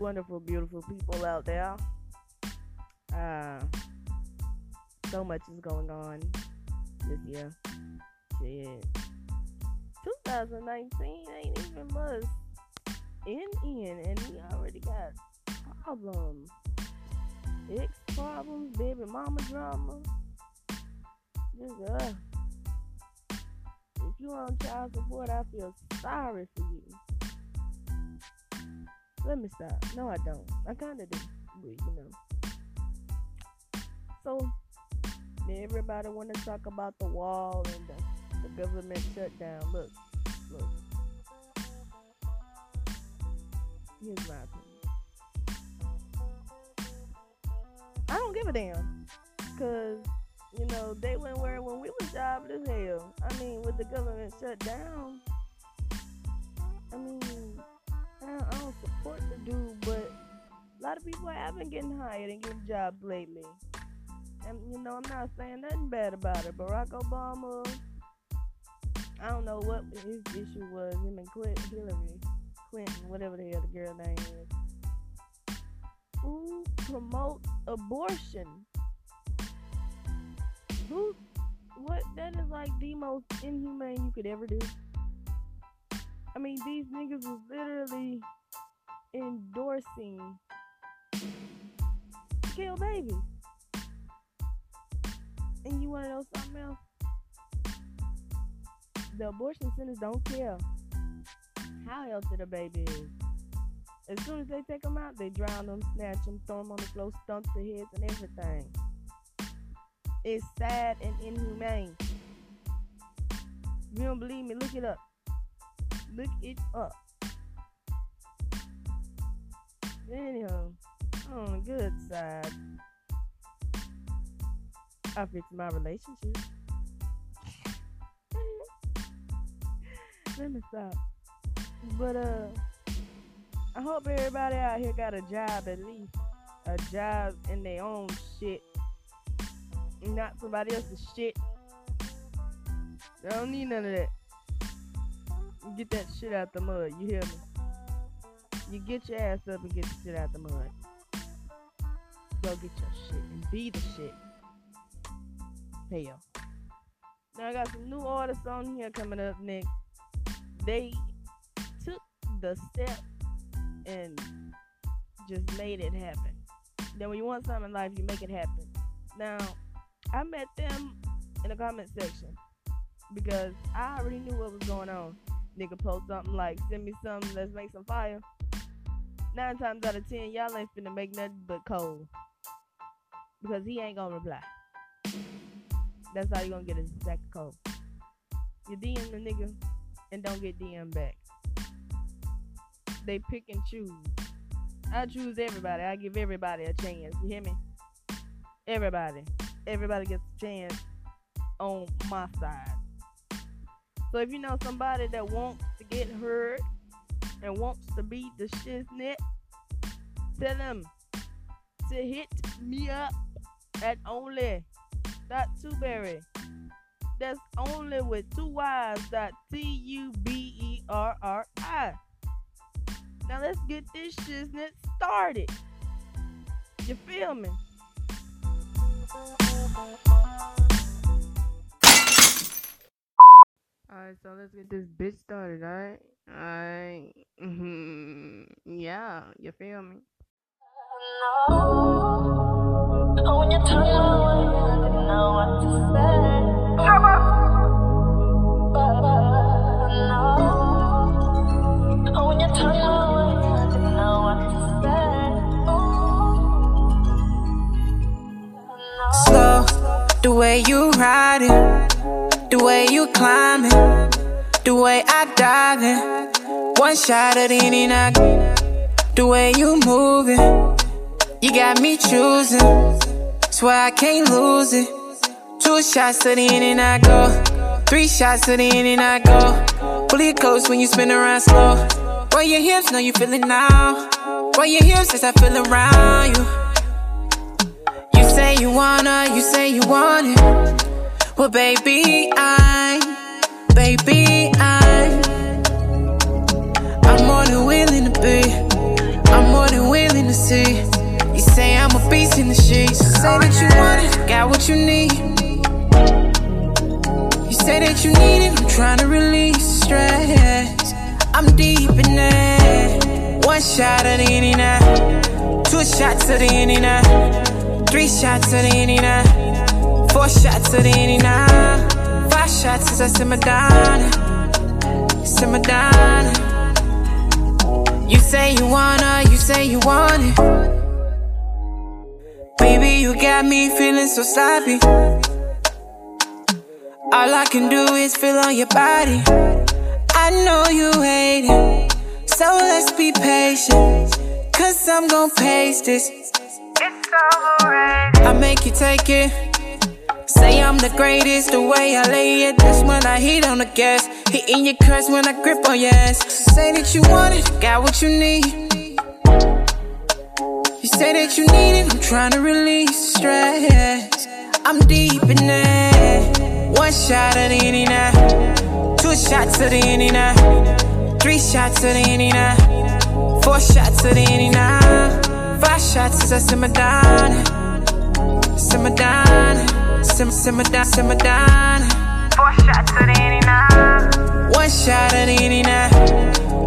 wonderful, beautiful people out there. Uh, so much is going on this year. Shit. 2019 ain't even much in in, and we already got problems. Ex problems, baby mama drama. Just, uh, if you on child support, I feel sorry for you. Let me stop. No, I don't. I kind of do, but you know. So, everybody want to talk about the wall and the, the government shutdown. Look, look. Here's my opinion. I don't give a damn, cause you know they went where when we was jobless as hell. I mean, with the government shut down. I mean, of people have been getting hired and getting jobs lately. And you know, I'm not saying nothing bad about it. Barack Obama, I don't know what his issue was. Him and Clinton, Hillary Clinton, whatever the the girl name is, who promotes abortion. Who? What? That is like the most inhumane you could ever do. I mean, these niggas was literally endorsing kill babies. And you want to know something else? The abortion centers don't care how healthy the baby is. As soon as they take them out, they drown them, snatch them, throw them on the floor, stump their heads, and everything. It's sad and inhumane. If you don't believe me, look it up. Look it up. Anyhow, on the good side, I fixed my relationship. Let me stop. But uh, I hope everybody out here got a job at least, a job in their own shit, not somebody else's shit. I don't need none of that. Get that shit out the mud. You hear me? You get your ass up and get the shit out the mud. Go get your shit and be the shit. Hell. Now I got some new artists on here coming up next. They took the step and just made it happen. Then when you want something in life, you make it happen. Now, I met them in the comment section because I already knew what was going on. Nigga post something like, send me something, let's make some fire. Nine times out of ten, y'all ain't finna make nothing but cold. Because he ain't gonna reply. That's how you gonna get sack of cold. You DM the nigga and don't get DM back. They pick and choose. I choose everybody. I give everybody a chance. You hear me? Everybody. Everybody gets a chance on my side. So if you know somebody that wants to get heard and wants to be the shiznit, tell them to hit me up at only dot tuberry. That's only with two Y's dot T U B E R R I. Now let's get this shiznit started. You feel me? Alright, so let's get this bitch started, alright? Alright. Mm-hmm. Yeah, you feel me? When you turn away, I didn't know what to say. Uh, no. When you turn away, I didn't know what to say. slow. The way you ride it, the way you climbing, the way I dive in. One shot at any knock, the way you moving, you got me choosing. Swear I can't lose it. Two shots to the end and I go. Three shots to the end and I go. Pull your coats when you spin around slow. Roll your hips, know you feel it now. Roll your hips as I feel around you. You say you wanna, you say you want it. Well, baby, I, baby, beats in the sheets. Say that you want it, got what you need. You say that you need it, I'm trying to release stress. I'm deep in that. One shot of the inning now. Two shots of the inning now. Three shots of the inning now. Four shots of the inning now. Five shots as I simmer down. Simmer down. You say you wanna, you say you want it. Baby, you got me feeling so sloppy. All I can do is feel on your body. I know you hate it, so let's be patient. Cause I'm gon' pace this. It's overrated. I make you take it. Say I'm the greatest, the way I lay it, that's when I hit on the gas. Hitting your crest when I grip on your ass. Say that you want it, got what you need. Say that you need it, I'm trying to release stress. I'm deep in that. One shot of the any now. Two shots of the any now. Three shots of the any now. Four shots of the any now. Five shots as I simmer down. Simmer down. Simmer, simmer down, simmer down. Four shots of the any now. One shot of the any now.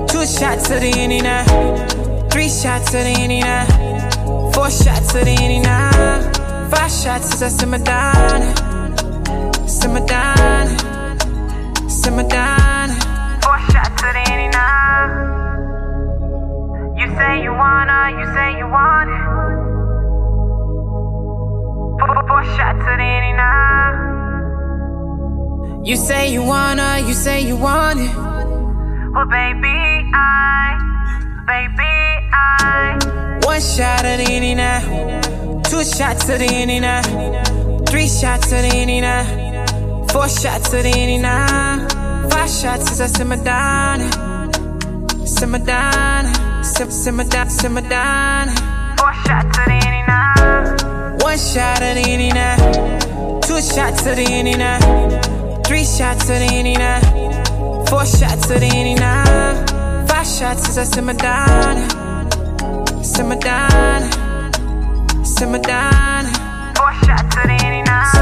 Two shots of the any now. Three shots of the any now. Four shots of the any now. Five shots as I simmer down. Simmer down. Simmer down. Four shots of the any now. You say you wanna, you say you want it. Four, shots of the any now. You say you wanna, you say you want it. Well, baby, I, baby, I. One shot of the any now. Two shots of the any now. Three shots of the any now. Four shots of the any now. Five shots as I simmer down. Simmer down. Sim, simmer down, simmer down. Four shots of the any now. One shot of the any now. Two shots of the any now. Three shots of the any now. Four shots of the any now. Five shots as I simmer down. Simmer down, simmer down. Four shots to the 89.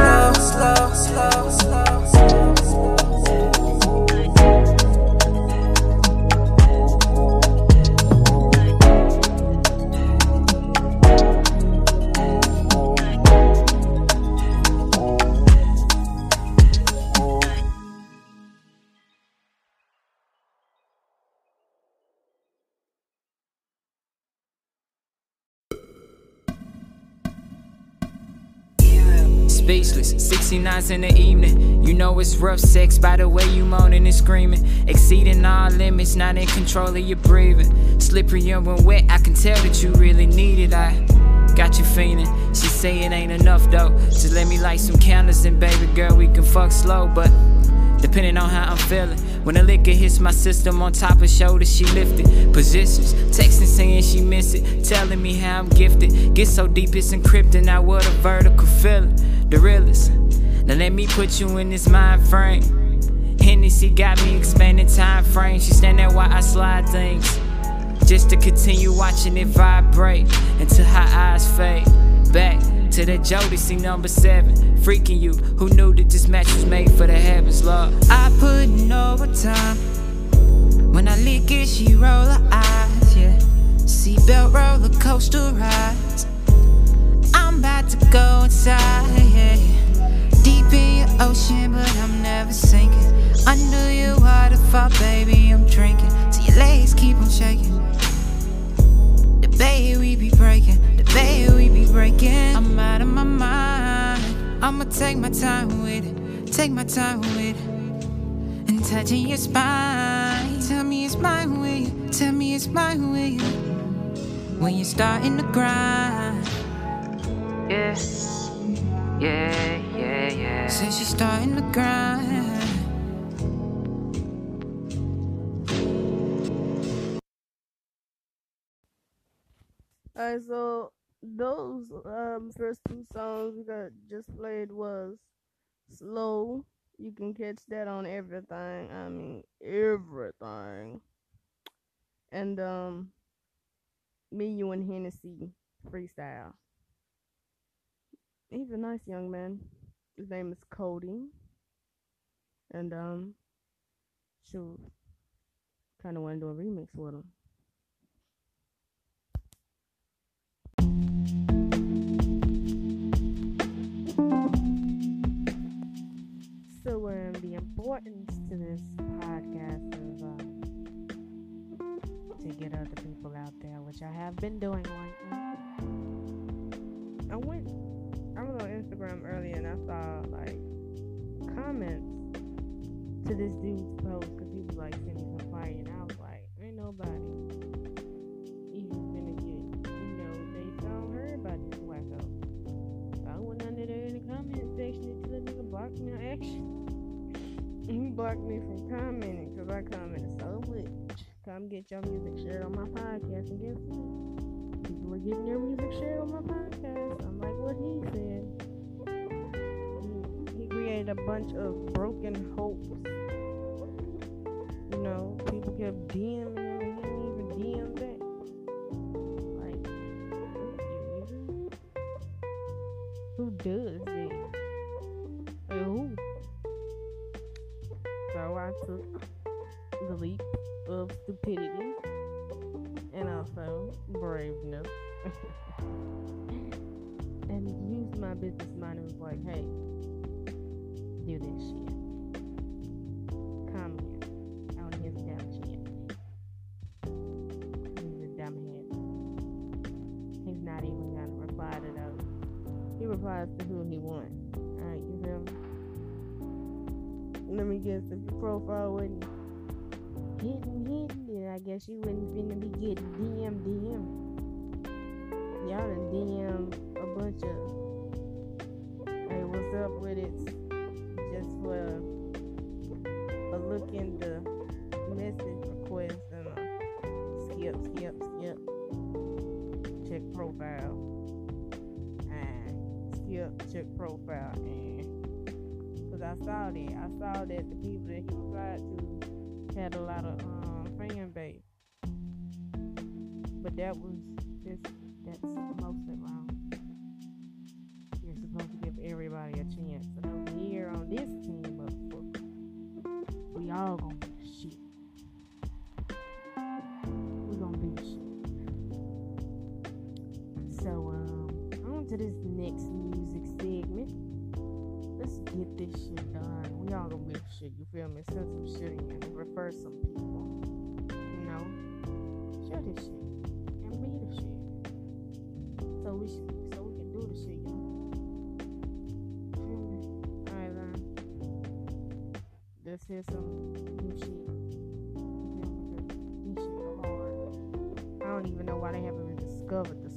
Speechless, 69s in the evening. You know it's rough sex by the way you moaning and screaming. Exceeding all limits, not in control of your breathing. Slippery and when wet, I can tell that you really need it. I got you feeling. She say it ain't enough though. Just let me light some candles and baby girl, we can fuck slow, but depending on how I'm feeling. When the liquor hits my system on top of shoulders, she lifted positions. Texting saying she miss it, telling me how I'm gifted. Get so deep it's encrypted, now what a vertical feeling. The realest. Now let me put you in this mind frame. Hennessy got me expanding time frame. She stand there while I slide things. Just to continue watching it vibrate until her eyes fade. Back to that Jodeci number seven. Freaking you, who knew that this match was made for the heavens, love? I put in overtime. When I lick it, she roll her eyes, yeah. Seatbelt roller coaster rides. About to go inside. Deep in your ocean, but I'm never sinking. Under your waterfall, baby, I'm drinking. Till your legs keep on shaking. The bay we be breaking, the bay we be breaking. I'm out of my mind. I'ma take my time with it, take my time with it. And touching your spine. Tell me it's mine with you, tell me it's mine with you. When you're starting to grind. Yeah, yeah, yeah, yeah. Since you're starting to grind. Alright, so those um first two songs we got just played was slow. You can catch that on everything. I mean everything. And um me, you and Hennessy freestyle. He's a nice young man. His name is Cody. And um, shoot, kind of want to do a remix with him. So um, the importance to this podcast is um, to get other people out there, which I have been doing lately. I went, I was on Instagram earlier and I saw like comments to this dude's post because he was like sending some fire, and I was like, ain't nobody even gonna get, you know, they don't heard about this wacko. So I went under there in the comment section until the nigga blocked me on action. he blocked me from commenting because I commented so much. Come get your music shared on my podcast, and guess what? People are getting their music shared on my podcast. What he said. He created a bunch of broken hopes. You know, people kept DMing those. He replies to who he wants. Alright, you feel me? Let me guess if profile wasn't hidden, then I guess you wouldn't finna be getting DM, DM. Y'all done DM a bunch of, hey, what's up with it? Just for a look in the message request and skip, skip, skip. Check profile. Skip, check profile. And because I saw that. I saw that the people that he replied to had a lot of um, fan base. But that was just that's mostly wrong. Get this shit done. We all gonna be shit. You feel me? Send some shit in and refer some people. You know, share this shit and be the shit. So we should, so we can do the shit. Know. Feel me? All right, then. Let's hear some new shit. You shit hard. I don't even know why they haven't been discovered. Discovered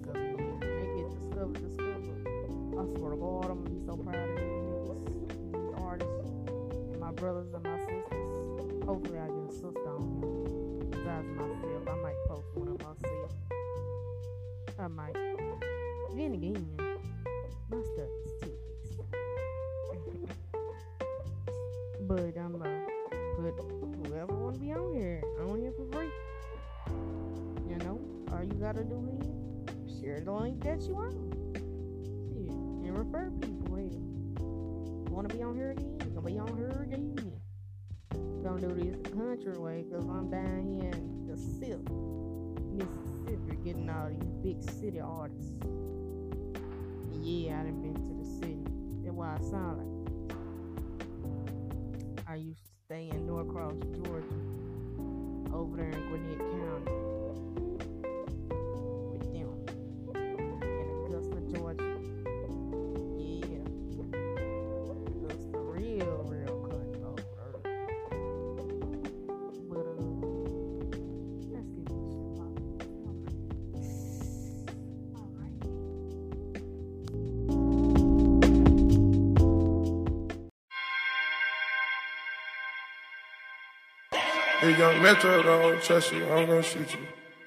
gotta do share the link that you want. Shit, and refer people. Hell, you wanna be on here again? You gonna be on here again? Gonna do this the country way, cause I'm down here in the SIP, Mississippi, getting all these big city artists. Yeah, I done been to the city. That's why I sound like. I used to stay in Norcross, Georgia, over there in Gwinnett County Hey, young Metro, don't trust you. I'm gonna shoot you.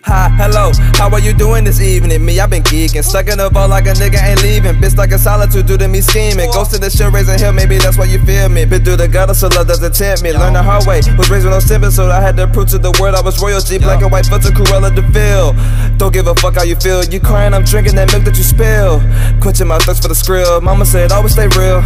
Hi, hello, how are you doing this evening? Me, I've been geeking, stuck in the ball like a nigga ain't leaving. Bitch, like a solitude due to me scheming. Ghost in the shit, raising hell, maybe that's why you feel me. Been through the gutter, so love doesn't tempt me. Learn the hard way, was raised with no stimulus, so I had to prove to the world I was royalty. Black and white filter, Cruella Vil. Don't give a fuck how you feel. You crying, I'm drinking that milk that you spill. Quenching my thirst for the skrill. Mama said, always stay real.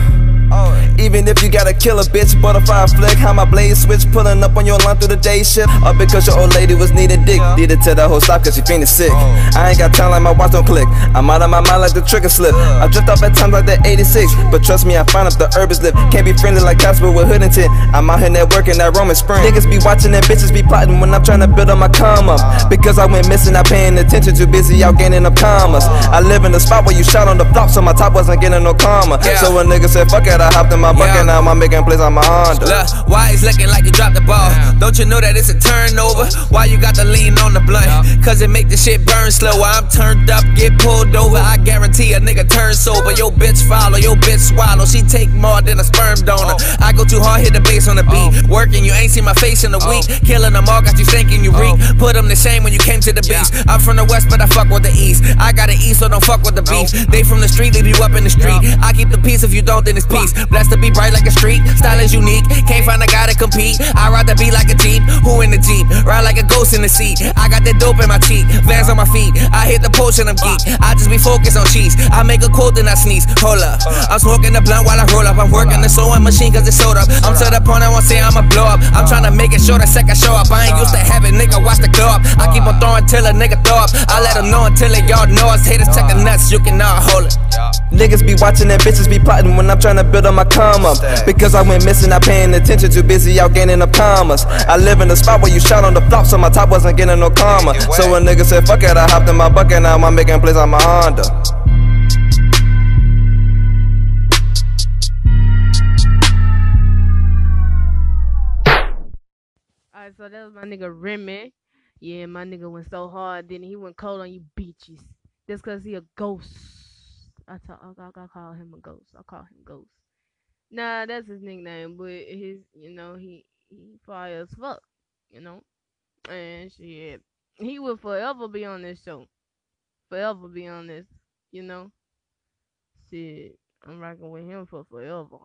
Even if you got a killer bitch, butterfly flick, how my blade switch, pulling up on your line through the day shift. Or because your old lady was needing dick. Needed to the whole stop cause she feeling sick. Oh. I ain't got time like my watch don't click. I'm out of my mind like the trigger slip. I drift off at times like the 86. But trust me, I find up the herb is slip. Can't be friendly like Casper with hood and tint. I'm out here networking that Roman spring. Niggas be watching and bitches be plotting when I'm trying to build up my come up. Because I went missing, not paying attention, too busy out gaining up commas. I live in the spot where you shot on the flop, so my top wasn't getting no karma. So a nigga said, fuck it, I hopped in my bucket, Yeah. now I'm making plays on my Honda. Look, why he's looking like you dropped the ball? Don't you know that it's a turnover? Why you got to lean on the blunt? Cause it make the shit burn slower. I'm turned up, get pulled over. I guarantee a nigga turn sober. Yo, bitch follow, yo, bitch swallow. She take more than a sperm donor. Oh. I go too hard, hit the bass on the beat. Oh. Working, you ain't seen my face in a week. Oh. Killing them all, got you thinking you reek. Put them to shame when you came to the beast. I'm from the west, but I fuck with the east. I got the east, so don't fuck with the beef. They from the street, leave you up in the street. I keep the peace if you don't, then it's peace. Blessed to be bright like a street. Style is unique. Can't find a guy to compete. I ride the beat like a Jeep. Who in the Jeep? Ride like a ghost in the seat. I got that dope in my cheek. Vans on my feet. I hit the post and I'm geek. I just be focused on cheese. I make a quote, then I sneeze. Hold up. I'm smoking the blunt while I roll up. I'm working the sewing machine cause it's sold up. I'm to the point I won't say I'ma blow up. I'm trying to make it sure the second show up. I ain't used to having nigga watch the glow up. I keep on throwing till a nigga throw up. I let them know until they y'all know us. Haters check the nuts, you cannot hold it. Niggas be watching and bitches be plotting when I'm trying to build up my come up. Because I went missing, not paying attention, too busy out gaining up commas. I live in a spot where you shot on the flop, so my top wasn't getting no karma. So a nigga said, fuck it, I hopped in my bucket, now I'm making plays on my Honda. Alright, so that was my nigga Remy. Yeah, my nigga went so hard, then he went cold on you bitches. Just cause he a ghost. I talk, I, I, I call him a ghost. I call him ghost. Nah, that's his nickname, but his, you know, he he fire as fuck, you know, and shit, he will forever be on this show, forever be on this, you know. Shit, I'm rocking with him for forever,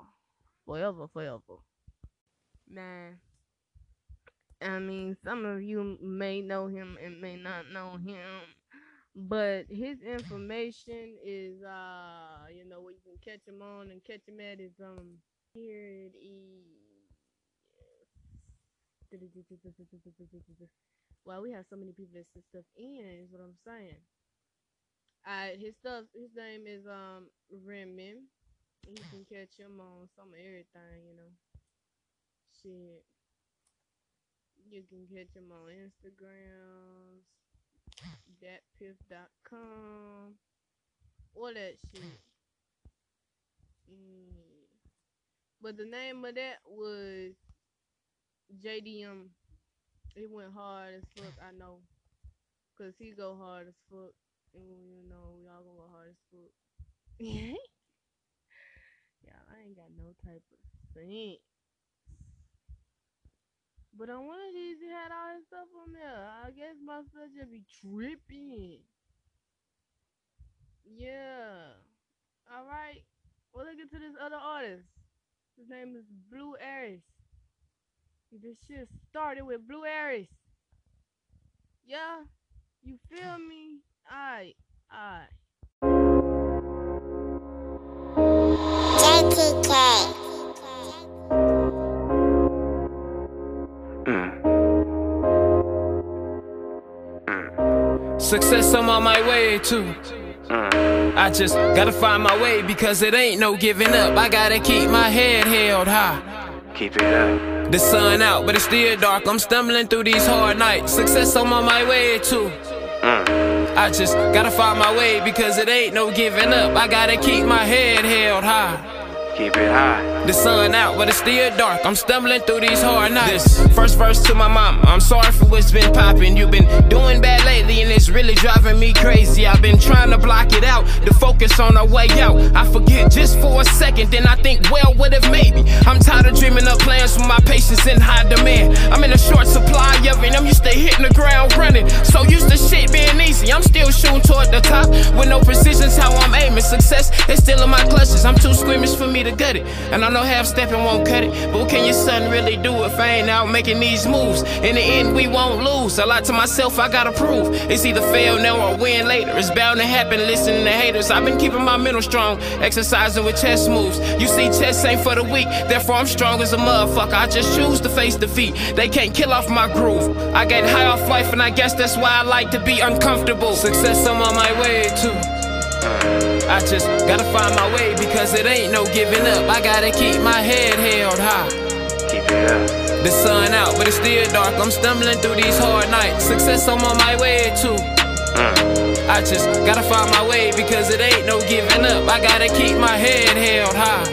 forever, forever. Man. I mean, some of you may know him and may not know him, but his information is, uh, you know, where you can catch him on and catch him at is, um, here it is. Well, we have so many people that send stuff in, is what I'm saying. Alright, his stuff, his name is, um, Remy. You can catch him on some of everything, you know. Shit. You can catch him on Instagram, datpiff.com, all that shit. Mm. But the name of that was JDM. It went hard as fuck, I know. Cause he go hard as fuck. And you know, we all go hard as fuck. yeah, I ain't got no type of sense. But on one of these, he had all his stuff on there. I guess my stuff just be tripping. Yeah. All right. Well, look into this other artist. His name is Blue Aries. This shit started with Blue Aries. Yeah. You feel me? Alright. Alright. Success I'm on my way to. Mm. I just gotta find my way because it ain't no giving up. I gotta keep my head held high. Keep it up. The sun out, but it's still dark. I'm stumbling through these hard nights. Success I'm on my way to. Mm. I just gotta find my way because it ain't no giving up. I gotta keep my head held high. Keep it high. The sun out, but it's still dark. I'm stumbling through these hard nights. This first verse to my mom. I'm sorry for what's been popping. You've been doing bad lately, and it's really driving me crazy. I've been trying to block it out, to focus on our way out. I forget just for a second, then I think, well, what if maybe? I'm tired of dreaming up plans for my patience in high demand. I'm in a short supply of it, and I'm used to hitting the ground running. So used to shit being easy. I'm still shooting toward the top with no precision's how I'm aiming. Success is still in my clutches. I'm too squeamish for me to gut it. And I know half stepping won't cut it. But what can your son really do if I ain't out making these moves? In the end, we won't lose. A lot to myself, I gotta prove. It's either fail now or win later. It's bound to happen listening to haters. I've been keeping my mental strong, exercising with chess moves. You see, chess ain't for the weak. Therefore, I'm strong as a motherfucker. I just choose to face defeat. They can't kill off my groove. I get high off life, and I guess that's why I like to be uncomfortable. Success, I'm on my way to. I just gotta find my way because it ain't no giving up. I gotta keep my head held high. Keep it up. The sun out, but it's still dark. I'm stumbling through these hard nights. Success, I'm on my way to. Uh. I just gotta find my way because it ain't no giving up. I gotta keep my head held high.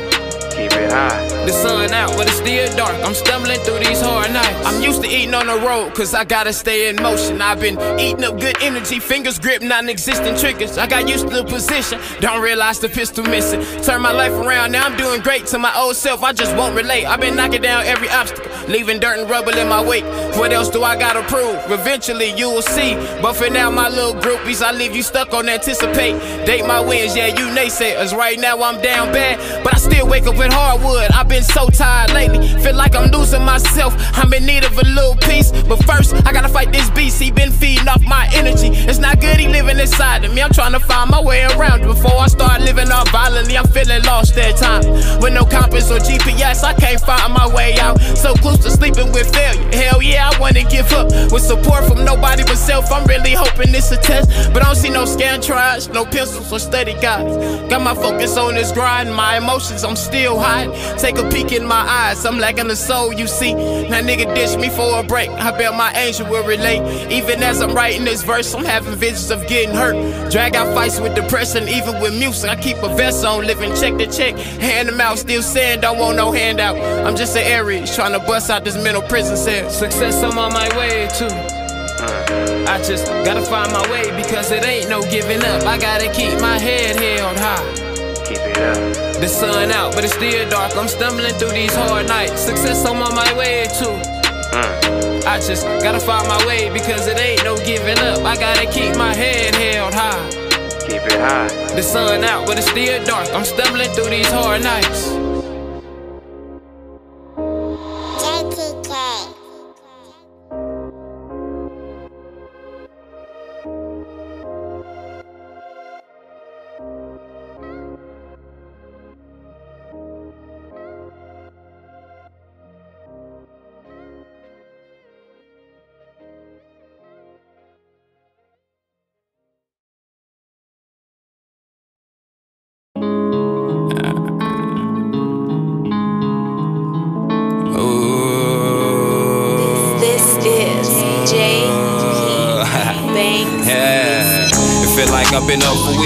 Keep it high. The sun out, but it's still dark. I'm stumbling through these hard nights. I'm used to eating on the road, cause I gotta stay in motion. I've been eating up good energy, fingers grip non existent triggers. I got used to the position, don't realize the pistol missing. Turn my life around, now I'm doing great to my old self. I just won't relate. I've been knocking down every obstacle, leaving dirt and rubble in my wake. What else do I gotta prove? Eventually you will see. But for now, my little groupies, I leave you stuck on anticipate. Date my wins, yeah, you naysayers. Right now I'm down bad, but I still wake up with hardwood. I've been so tired lately, feel like I'm losing myself. I'm in need of a little peace, but first I gotta fight this beast. He been feeding off my energy. It's not good he living inside of me. I'm trying to find my way around before I start living off violently. I'm feeling lost that time. With no compass or GPS, I can't find my way out. So close to sleeping with failure. Hell yeah, I wanna give up. With support from nobody but self, I'm really hoping it's a test. But I don't see no scan no pencils or study guides. Got my focus on this grind, my emotions, I'm still high. Take a peek in my eyes, I'm lacking the soul, you see. That nigga ditch me for a break. I bet my angel will relate. Even as I'm writing this verse, I'm having visions of getting hurt. Drag out fights with depression, even with music. I keep a vest on, living check to check. Hand them out, still saying don't want no handout. I'm just an Aries, trying to bust out this mental prison cell. Success, I'm on my way to. I just gotta find my way because it ain't no giving up. I gotta keep my head held high. Keep it up. The sun out, but it's still dark. I'm stumbling through these hard nights. Success, I'm on my way to. Mm. I just gotta find my way because it ain't no giving up. I gotta keep my head held high. Keep it high. The sun out, but it's still dark. I'm stumbling through these hard nights.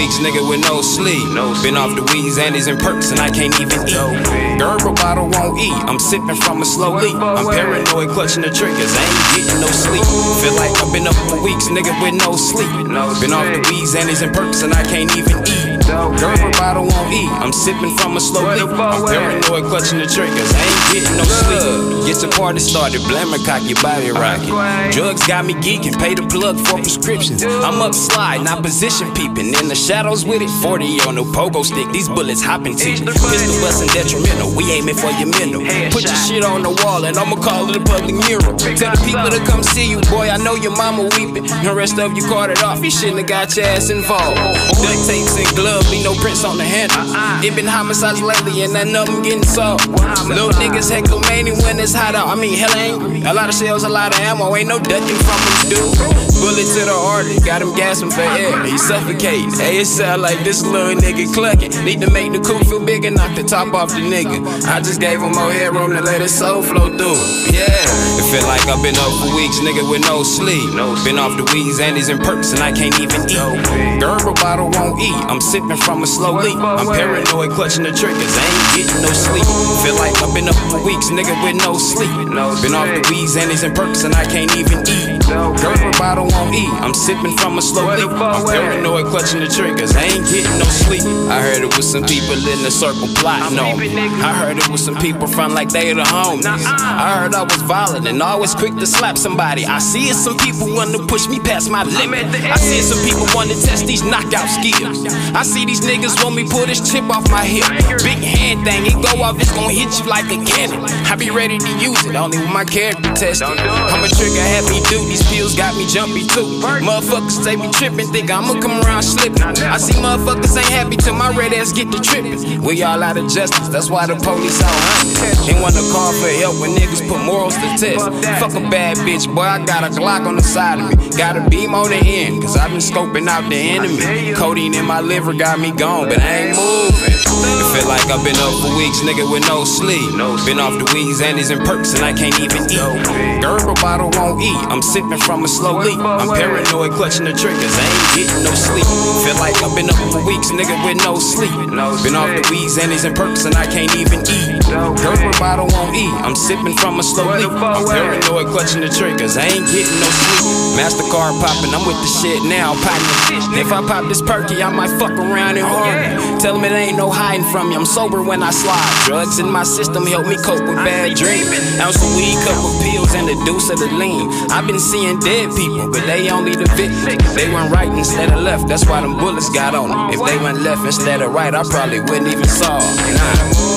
Weeks, nigga, with no sleep. No sleep. been off the weeds, Andes, and perks, and I can't even eat. Gerber bottle won't eat. I'm sipping from a slow leak. I'm paranoid, clutching the triggers. I ain't getting no sleep. Feel like I've been up for weeks, nigga, with no sleep. Been off the weeds, Andes, and perks, and I can't even eat. Gerber bottle won't eat. I'm sipping from a slow leak. I'm paranoid, clutching the triggers. I ain't getting no sleep. Get the party started, blaming cock your body rocket. Drugs got me geeking, pay the plug for prescriptions. I'm up slide, not position peeping. In the shadows with it, 40 on no pogo stick. These bullets hopping to you. Pistol busting detrimental, we aiming for your mental. Put your shit on the wall and I'ma call it a public mural. Tell the people to come see you, boy. I know your mama weeping. The rest of you carted off, you shouldn't have got your ass involved. Duct tapes and gloves, be no prints on the handle. Uh-uh. It been homicides lately and none of them getting solved. Little niggas heckle many when it's hot out. I mean, hell angry. A lot of shells, a lot of ammo. Ain't no ducking from him, dude. Bullet to the artery, got him gasping for air. He suffocating. Hey, it sound like this little nigga clucking. Need to make the coupe feel bigger, knock the top off the nigga. I just gave him more headroom to let his soul flow through. Yeah. It feel like I've been up for weeks, nigga, with no sleep. Been off the weeds, Andes, and perks, and I can't even eat. Gerber bottle won't eat. I'm sipping sipping from a slow leak. I'm paranoid, clutching the triggers. I ain't getting no sleep. Feel like I've been up for weeks, nigga, with no sleep. Been off the weeds, annies, and perks, and I can't even eat. Gerber bottle won't eat. I'm sipping from a slow leak. I'm paranoid, clutching the triggers. I ain't getting no sleep. I heard it was some people in the circle plotting on me. I heard it was some people front like they the homies. I heard I was violent and always quick to slap somebody. I see it, some people want to push me past my limit. I see it, some people want to test these knockout skills. I see these niggas want me pull this chip off my hip. Big hand thing, it go off, it's gonna hit you like a cannon. I be ready to use it, only with my character tested. I'm a trigger happy dude, these pills got me jumpy too. Motherfuckers say me tripping, think I'ma come around slipping. I see motherfuckers ain't happy till my red ass get to tripping. We all out of justice, that's why the police out hunting. Ain't wanna call for help when niggas put morals to test. Fuck a bad bitch, boy, I got a Glock on the side of me. Got a beam on the end, cause I've been scoping out the enemy. Codeine in my liver got me gone, but I ain't moving. It feel like I've been up for weeks, nigga, with no sleep. Been off the weeds, annies, and perks, and I can't even eat. Gerber bottle won't eat. I'm sipping from a slow leak. I'm paranoid, clutching the triggers. I ain't getting no sleep. Feel like I've been up for weeks, nigga, with no sleep. Been off the weeds, annies, and perks, and I can't even eat. Gerber bottle won't eat. I'm sipping from a slow leak. I'm paranoid, clutching the triggers. I ain't getting no sleep. Mastercard popping, I'm with the shit now, popping. If I pop this perky, I might fuck around harm me. Tell them it ain't no hiding from me. I'm sober when I slide. Drugs in my system help me cope with bad dreams. Ounce of weed, couple pills, and a deuce of the lean. I've been seeing dead people, but they only the victims. If they went right instead of left. That's why them bullets got on them. If they went left instead of right, I probably wouldn't even saw. Nah,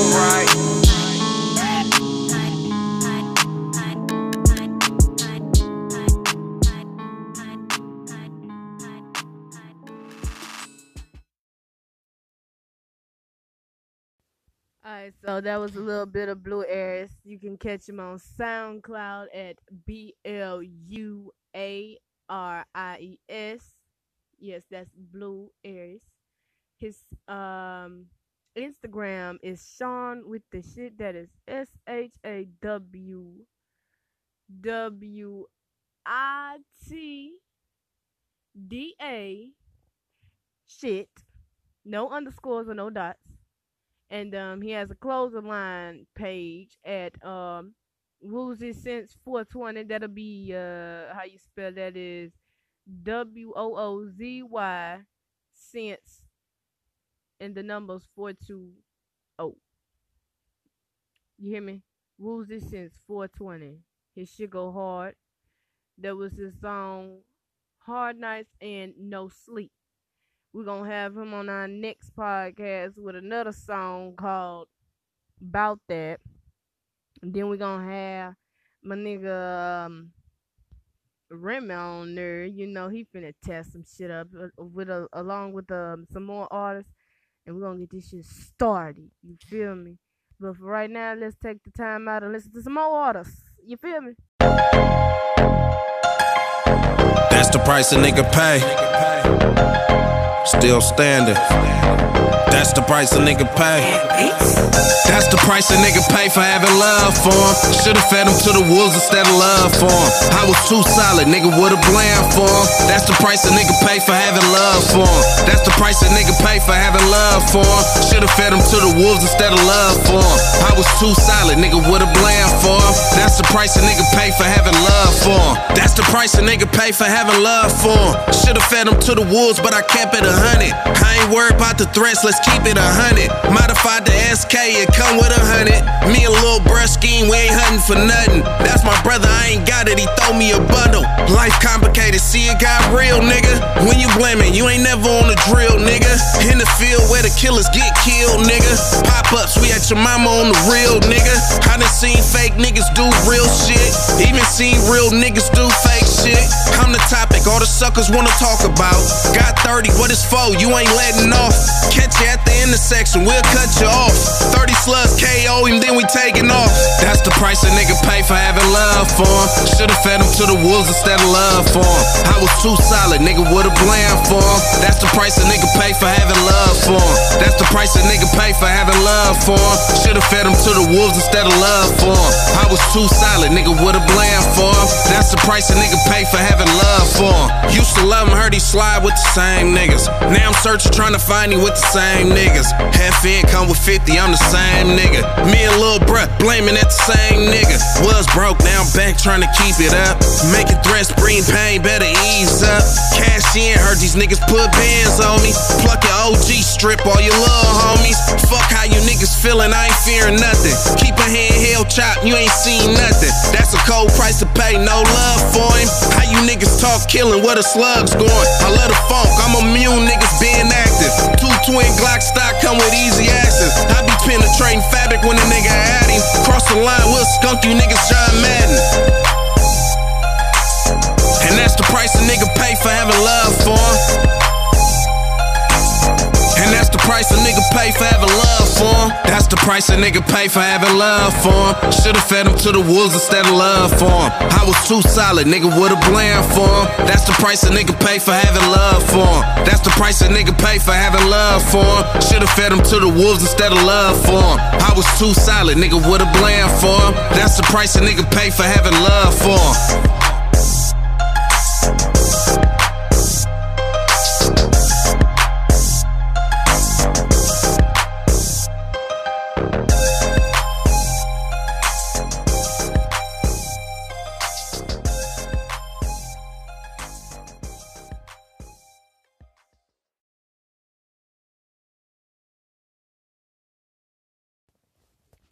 right. So that was a little bit of Blue Aries. You can catch him on SoundCloud at B L U A R I E S. Yes, that's Blue Aries. His um Instagram is Sean with the shit that is S H A W W I T D A shit. No underscores or no dots and um, he has a clothing line page at um, Woozy Sense 420. That'll be uh, how you spell that is W O O Z Y Sense, and the numbers 420. You hear me? Woozy Sense 420. His shit go hard. There was his song Hard Nights and No Sleep. We're gonna have him on our next podcast with another song called About That. And then we're gonna have my nigga um, on there. You know, he finna test some shit up uh, with a, along with um, some more artists. And we're gonna get this shit started. You feel me? But for right now, let's take the time out and listen to some more artists. You feel me? That's the price a nigga pay. Still standing. That's the price a nigga pay. That's the price a nigga pay for having love for him. Should've fed him to the wolves instead of love for him. I was too solid, nigga would've bland for him. That's the price a nigga pay for having love for him. That's the price a nigga pay for having love for him. Should've fed him to the wolves instead of love for him. I was too solid, nigga would've bland for him. That's the price a nigga pay for having love for him. That's the price a nigga pay for having love for him. Should've fed him to the wolves, but I kept it a hundred. I ain't worried about the threats, let's keep it a hundred. Modified the SK, it come with a hundred. Me and Lil Bruh scheme, we ain't hunting for nothing. That's my brother, I ain't got it, he throw me a bundle. Life complicated, see it got real, nigga. When you blaming, you ain't never on the drill, nigga. In the field where the killers get killed, nigga. Pop ups, we at your mama on the real, nigga. I done seen fake niggas do real shit. Even seen real niggas do fake shit. I'm the topic, all the suckers wanna talk about. Got 30, what is for? You ain't letting off. Catch you at the intersection, we'll cut you off. 30 slugs KO him, then we taking off. That's the price a nigga pay for having love for him. Should've fed him to the wolves instead of love for him. I was too solid, nigga would've bland for him. That's the price a nigga pay for having love for him. That's the price a nigga pay for having love for him. Should've fed him to the wolves instead of love for him. I was too solid, nigga would've bland for him. That's the price a nigga pay for having love for him. Used to love him, heard he slide with the same niggas. Now I'm searching, trying to find you with the same niggas. Half in come with 50, I'm the same nigga. Me and Lil Bruh blaming at the same nigga. Was broke, now I'm back trying to keep it up. Making threats, bring pain, better ease up. Cash in, heard these niggas put bands on me. Pluck your OG, strip all your little homies. Fuck how you niggas feeling, I ain't fearing nothing. Keep a hand held chop, you ain't seen nothing. That's a cold price to pay, no love for him. How you niggas talk killing, where the slugs going? I love the funk, I'm immune, niggas being active. Two twin Glock stock come with easy access. I be penetrating fabric when a nigga at him. Cross the line, we'll skunk you niggas John Madden. And that's the price a nigga pay for having love for him. And that's the price a nigga pay for having love for him. That's the price a nigga pay for having love for him. Should've fed him to the wolves instead of love for him. I was too solid, nigga would've blamed for him. That's the price a nigga pay for having love for him. That's the price a nigga pay for having love for him. Should've fed him to the wolves instead of love for him. I was too solid, nigga would've blamed for him. That's the price a nigga pay for having love for him.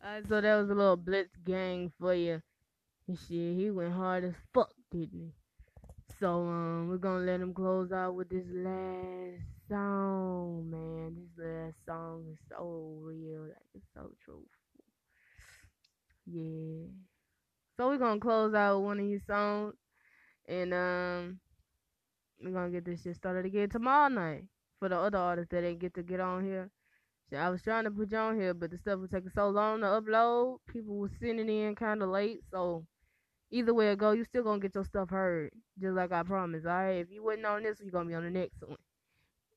Alright, so that was a little blitz gang for you. And shit, he went hard as fuck, didn't he? So um, we're gonna let him close out with this last song, man. This last song is so real, like it's so truthful. Yeah. So we're gonna close out with one of his songs, and um, we're gonna get this shit started again tomorrow night for the other artists that didn't get to get on here. Yeah, I was trying to put you on here, but the stuff was taking so long to upload. People were sending in kind of late, so either way it go, you still gonna get your stuff heard, just like I promised. All right, if you wasn't on this, you gonna be on the next one.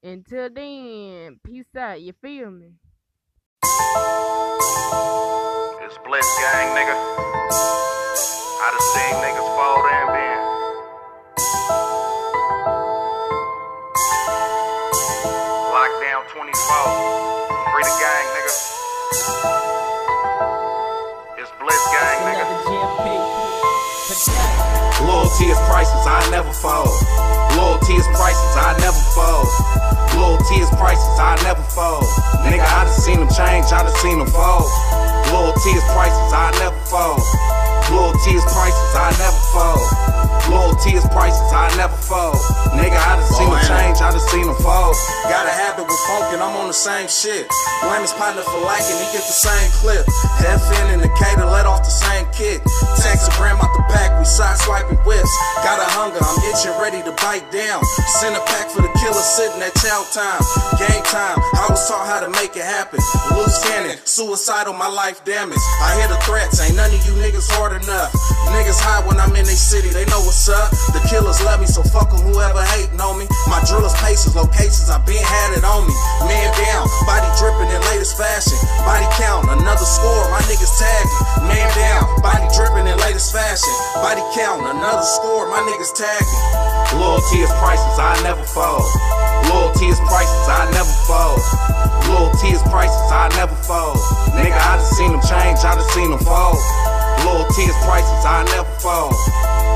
Until then, peace out. You feel me? It's Blitz Gang, nigga. I done seen niggas fall bend. Loyalty is priceless, I never fall. Loyalty is priceless, I never fall. Loyalty is priceless, I never fall. Nigga, I done seen them change, I done seen them fall. Loyalty is priceless, I never fall. Loyalty is priceless, I never fall. Loyalty is priceless, I never fall. Nigga, I done seen them change, I done seen them fall. Same shit. Blame his partner for liking, he get the same clip. FN and the cater let off the same kick. Text a gram out the pack, we side swiping whips. Got a hunger, I'm itching, ready to bite down. Send a pack for the killer sitting at chow time. Game time, I was taught how to make it happen. Loose cannon, suicidal, my life damaged. I hear the threats, ain't none of you niggas hard enough. Niggas hide when I'm in they city, they know what's up. The killers love me, so fuck fuck 'em, whoever hating on me. My drillers, paces, locations, I been had it on me. Man down, body dripping in latest fashion. Body count, another score, my niggas tagging. Man down, body dripping in latest fashion. Body count, another score, my niggas tagging. Loyalty is priceless, I never fall. Loyalty is priceless, I never fall. Loyalty is priceless, I never fall. Nigga, I done seen them change, I done seen them fall. Loyalty is priceless, I never fall.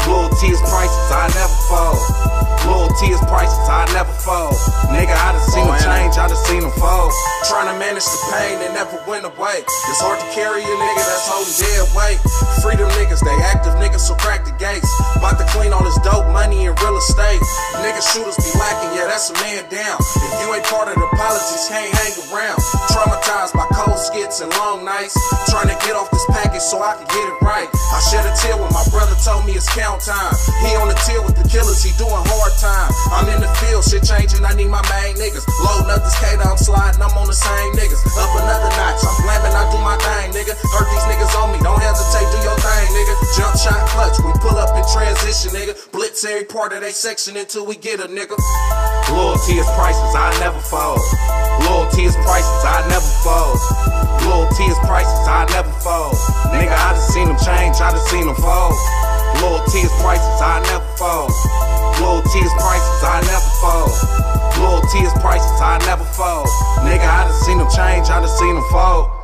Loyalty is priceless, I never fall. Loyalty is priceless, I never fall. Nigga, I done seen oh, them change, I done seen them fall. Trying to manage the pain that never went away. It's hard to carry a nigga that's holding dead weight. Freedom niggas, they active niggas, so crack the gates. About to clean all this dope money and real estate. Nigga shooters be lacking, yeah, that's a man down. If you ain't part of the politics, can't hang around. Traumatized by cold skits and long nights. Trying to get off this package so I can get it right. I shed a tear when my brother told me it's count time. He on the tier with the killers, he doing hard time. I'm in the field, shit changing, I need my main niggas. Loading up this cater, I'm sliding, I'm on the same niggas. Up another notch, I'm blamming, I do my thing, nigga. Hurt these niggas on me, don't hesitate, do your thing, nigga. Jump shot clutch, we pull up in transition, nigga. Blitz every part of they section until we get a nigga. Loyalty is priceless, I never fall. Loyalty is priceless, I never fall. Loyalty is priceless, I never fall. Nigga, I just seen them change, I just seen them fall. Loyalty is prices, I never fold. Loyalty is prices, I never fold. Loyalty is prices, I never fold. Nigga, I done seen them change, I done seen them fold.